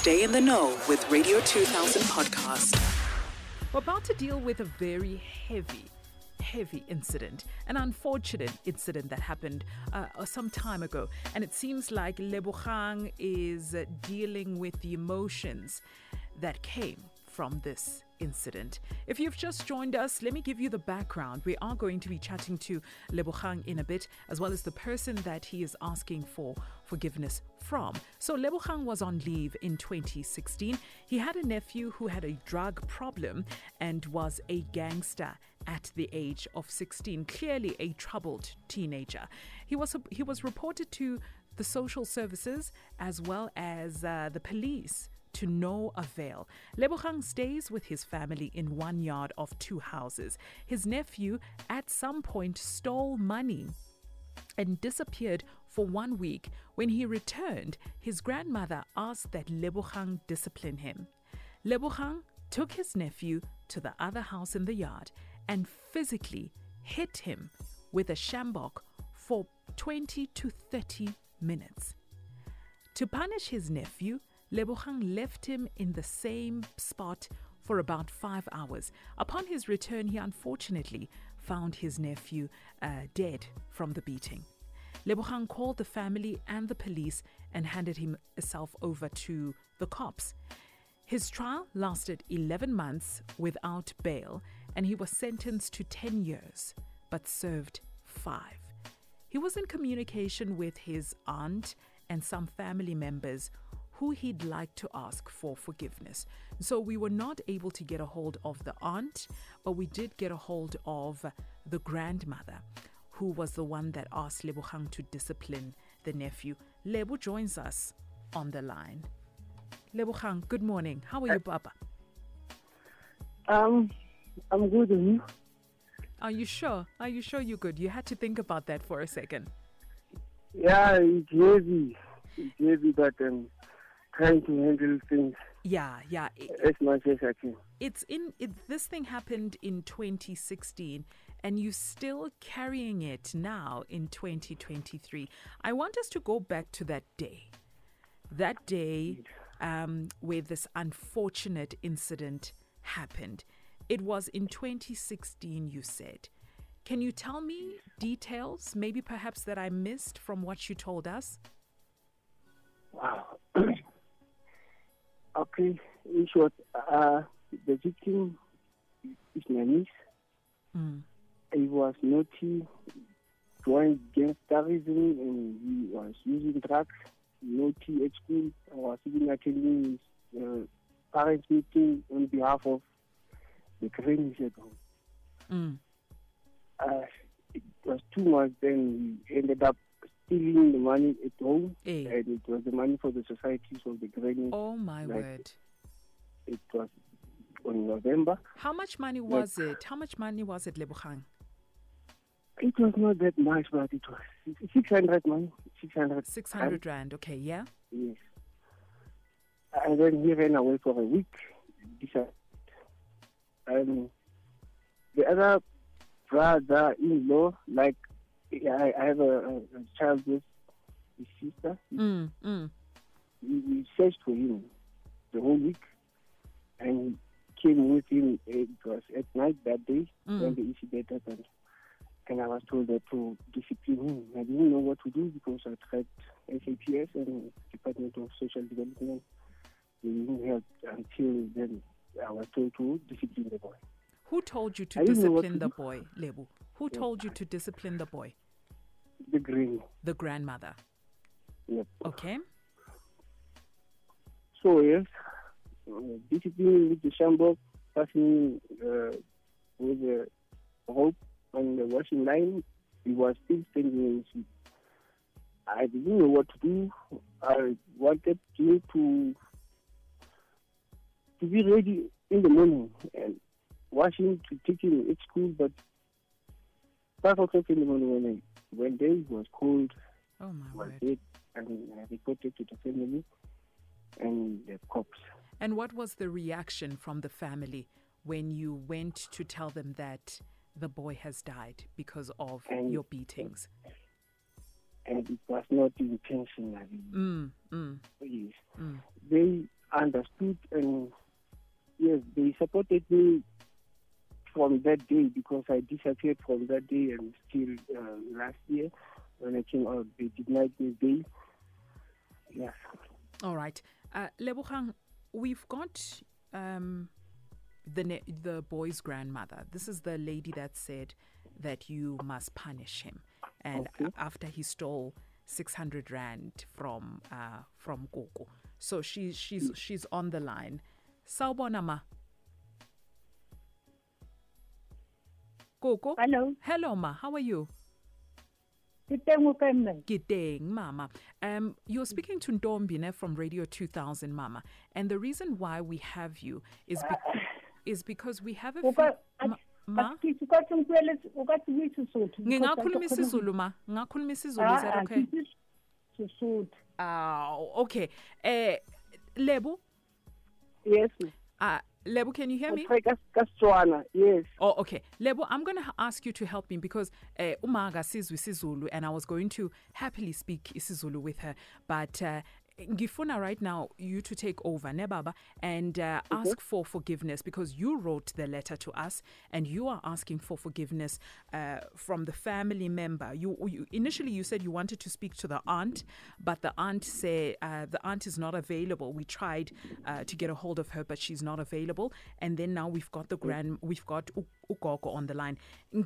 Stay in the know with Radio 2000 podcast. We're about to deal with a very heavy, heavy incident, an unfortunate incident that happened uh, some time ago. And it seems like Lebogang is uh, dealing with the emotions that came from this incident. If you've just joined us, let me give you the background. We are going to be chatting to Lebogang in a bit, as well as the person that he is asking for forgiveness from. So Lebogang was on leave in 2016. He had a nephew who had a drug problem and was a gangster at the age of 16, clearly a troubled teenager. He was he was reported to the social services as well as uh, the police to no avail. Lebogang stays with his family in one yard of two houses. His nephew at some point stole money and disappeared for one week. When he returned, his grandmother asked that Lebogang discipline him. Lebogang took his nephew to the other house in the yard and physically hit him with a shambok for 20 to 30 minutes. To punish his nephew, Lebogang left him in the same spot for about five hours. Upon his return, he unfortunately found his nephew uh, dead from the beating. Lebogang called the family and the police and handed himself over to the cops. His trial lasted 11 months without bail, and he was sentenced to 10 years, but served five. He was in communication with his aunt and some family members who he'd like to ask for forgiveness. So we were not able to get a hold of the aunt, but we did get a hold of the grandmother, who was the one that asked Lebogang to discipline the nephew. Lebo joins us on the line. Lebogang, good morning. How are you, Papa? Um, I'm good. And you? Are you sure? Are you sure you're good? You had to think about that for a second. Yeah, it's heavy. It's heavy, but um, trying to handle things. Yeah, yeah. as much as I can. It's in it, this thing happened in 2016 and you're still carrying it now in 2023. I want us to go back to that day. That day um, where this unfortunate incident happened. It was in 2016, you said. Can you tell me details, maybe perhaps that I missed from what you told us? Okay, in short, uh, the victim is my niece. Mm. He was naughty, joined gangsterism, and he was using drugs, naughty at school. I was even attending his uh, parents' meeting on behalf of the grannies at home. Mm. Uh, it was too much, then he ended up stealing the money at home, Eh. and it was the money for the societies of the grannies. Oh my Like- word. It was on November. How much money was it? How much money was it, Lebogang? It was not that much, but it was 600 money. 600. 600 rand. Okay, yeah? Yes. And then he ran away for a week. Um, the other brother-in-law, like I, I have a, a, a child with his sister. Mm, mm. We, we searched for him the whole week, and came with him. It was at night that day Mm. when the incident happened. And I was told that to discipline him. I didn't know what to do because I tried SAPS and Department of Social Development. They didn't help until then. I was told to discipline the boy. Who told you to I didn't know what discipline the boy, Lebu? Who told you to discipline the boy? The green. The grandmother. Yep. Okay? So yes, uh, discipline with the shambok, passing uh, with the rope on the washing line. He was still standing in his. I didn't know what to do. I wanted him to to be ready in the morning and wash him to take him at school, but five o'clock in the morning when I went there, it was cold, Oh my was word. dead, and I reported to the family and the cops. And what was the reaction from the family when you went to tell them that the boy has died because of And- your beatings? and it was not intentionally. Mm, mm, Yes. mm. They understood and yes, they supported me from that day because I disappeared from that day and still uh, last year when I came out, they denied me bail. Yes. All right. Uh, Lebogang, we've got um, the ne- the boy's grandmother. This is the lady that said that you must punish him, and Okay. after he stole six hundred rand from uh, from Koko, so she's she's she's on the line. Sawubona Koko. Hello, Hello ma. How are you? ke teng o kae mme? Good day, Mama. Um, you're speaking to Ndombine from Radio 2000, Mama. And the reason why we have you is be- is because we have a few... Ma, ma? ke se ka tseng puele o ka se bue Sesotho. ngingakhuluma isiZulu ma ngingakhuluma isiZulu is that Ah, okay Sesotho. oh okay eh Lebu Yes. uh Lebu can you hear me. Yes. Oh, okay. Lebo, I'm going to ask you to help me because uh, Umaga sizwe isiZulu and I was going to happily speak isiZulu with her. But uh, ngifuna right now you to take over, ne baba, and uh, ask for forgiveness because you wrote the letter to us and you are asking for forgiveness uh, from the family member. You, you initially you said you wanted to speak to the aunt, but the aunt said uh, the aunt is not available. We tried uh, to get a hold of her, but she's not available. And then now we've got the grand, we've got U- Ugogo on the line.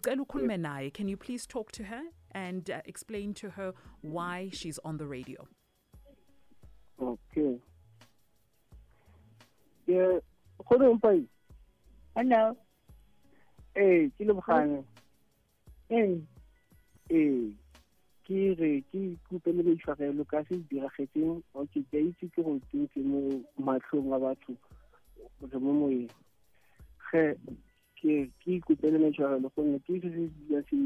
Can you please talk to her and uh, explain to her why she's on the radio? 예. 예, 고름 빠이. 안나. 에, 지금 가는. 에. 에. ke re ke kupele maitshwarelo ka se diragetseng o ke ke itse ke go tsentse mo matlhong a batho re mo moyeng ge ke ke ikupele maitshwarelo gonne ke itse se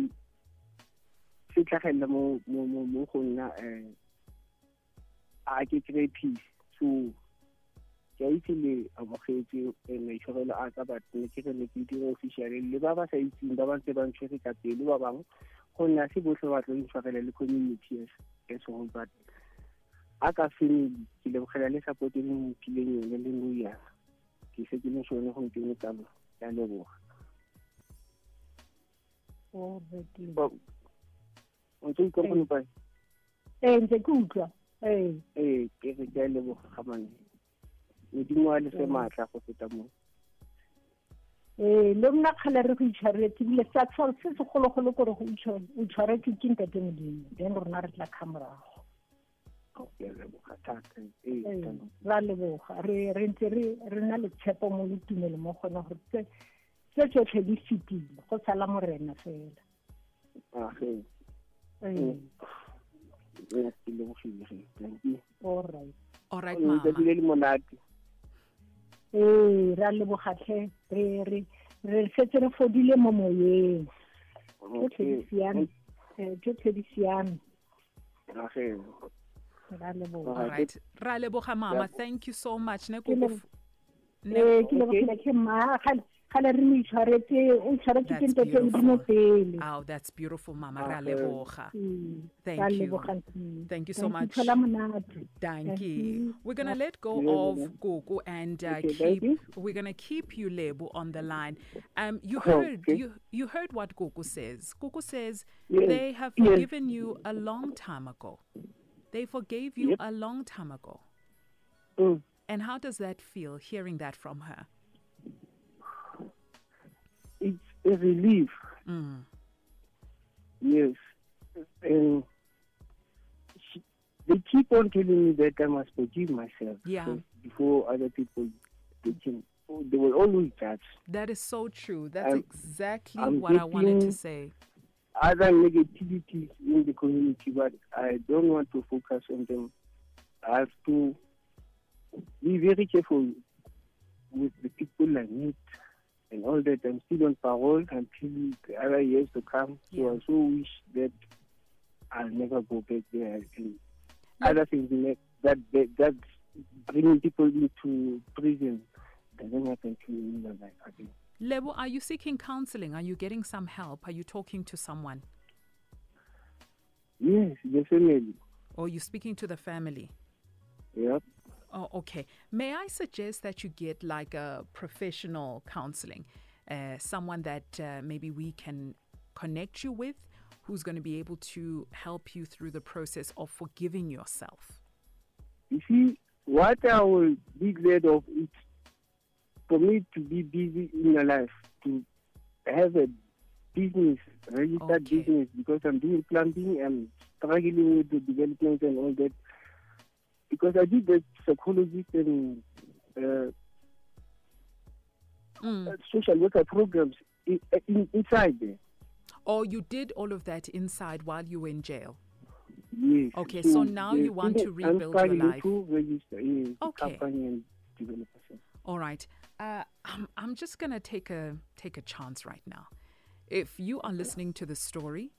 se tlhagelela mo go nna um a ke kry peace so ke a itse le amogetse maitshwarelo a e ka batne ke re ne ke dire officialeng le ba ba sa itseng ba ba ntse ba ntshwere ka pele ba bangwe gonne a se botlhe ba tlo ntshwarela le community as whole but a ka family ke lebogela le support e le mphileng yone le nou yana ke se ke le sone gompieno kalo ya leboga ntse ke utlwa Ee. Ke re ke a leboga ga mane modimo a le fe maatla go feta moo eh, le mna kgale re go itshwaretse ebile sa tshwaro se segologolo kore go itshware- o tshwaretswe ke ntate modimo then rona re tla kga morago. Ke a leboga thata. Ee tano. ra leboga. Re re ntse re re na le tshepo mo le tumelo mo gona gore tse tsotlhe di fetile go sala morena fela. Ee, ke lebogile ge. Thank you. all right All right, letsatsi Mama. le le monate ee ra lebogatlhe re re re setse re fodile mo moyeng tsotlhe di siame Eh, tsotlhe di siame ge. ra leboga Alright. right. Mama. Thank you so much. Ne Ke koko lebo- f- ne- ee ke lebogile ke mma gale gale re mo itshwaretse o itshwaretse ke That's ntate modimo beautiful. pele Oh, that's beautiful, Mama. Leboga. Mm, Thank you. Thank you so much. Thank you. We're going to let go of. Gogo and uh, Okay, keep. We're going to keep you Lebu on the line. Um, you heard okay. you you heard what Gogo says. Gogo says Yes, they have yes. forgiven you a long time ago. They forgave you Yep. a long time ago. Mm. And how does that feel hearing that from her? A relief. Mm. Yes. And she, they keep on telling me that I must forgive myself. Yeah. Before other people, they, can, they will always judge. That is so true. That's I'm- exactly I'm what I wanted to say. Other negativities in the community, but I don't want to focus on them. I have to be very careful with the people I meet and all that. I'm still on parole until the other years to come. So Yeah. I so wish that I'll never go back there. And Yeah. other things that, that that bringing people into prison doesn't happen to me in life again. Lebu, are you seeking counseling? Are you getting some help? Are you talking to someone? Yes, definitely. Or are you speaking to the family? Yep. Oh, okay. May I suggest that you get like a professional counseling, uh, someone that uh, maybe we can connect you with, who's going to be able to help you through the process of forgiving yourself. You see, what I will be glad of is for me to be busy in your life, to have a business, registered Okay. business, because I'm doing planting, I'm struggling with the development and all that. Because I did the psychologist and uh, Mm. uh, social worker programs in, in, inside there. Or you did all of that inside while you were in jail. Yes. Okay, so now the you want to rebuild your life. To register, yes, Okay. All right. Uh, I'm, I'm just going to take a take a chance right now. If you are listening to the story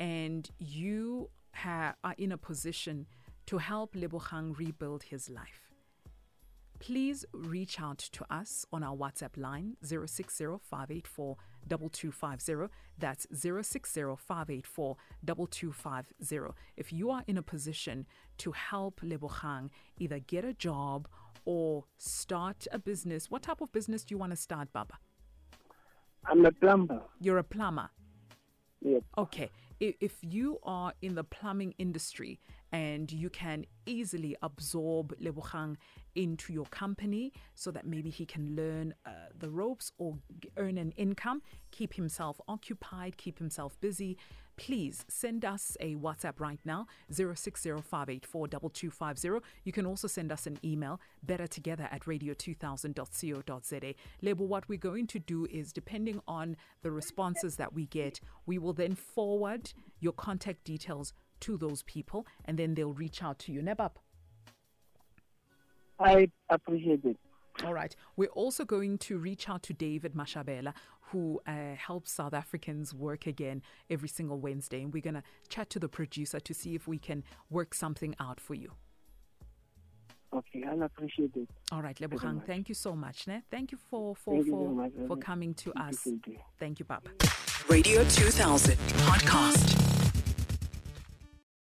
and you ha- are in a position to help Lebogang rebuild his life, please reach out to us on our WhatsApp line 060-584-2250. That's 060-584-2250. If you are in a position to help Lebogang either get a job or start a business, what type of business do you want to start, Baba? I'm a plumber. You're a plumber. Yep. Okay. If you are in the plumbing industry and you can easily absorb Lebogang into your company so that maybe he can learn uh, the ropes or earn an income, keep himself occupied, keep himself busy, please send us a WhatsApp right now 0605842250. You can also send us an email bettertogether at radio2000.co.za. Lebo, what we're going to do is depending on the responses that we get, we will then forward your contact details to those people and then they'll reach out to you. Nebab. I appreciate it. All right. We're also going to reach out to David Mashabela, who uh, helps South Africans work again every single Wednesday. And we're going to chat to the producer to see if we can work something out for you. Okay, I'll appreciate it. All right, very Lebogang, much. thank you so much. Ne? Thank you for, for, Thank for, very much. for coming to us. Beautiful day. Thank you, Baba. Radio 2000 podcast.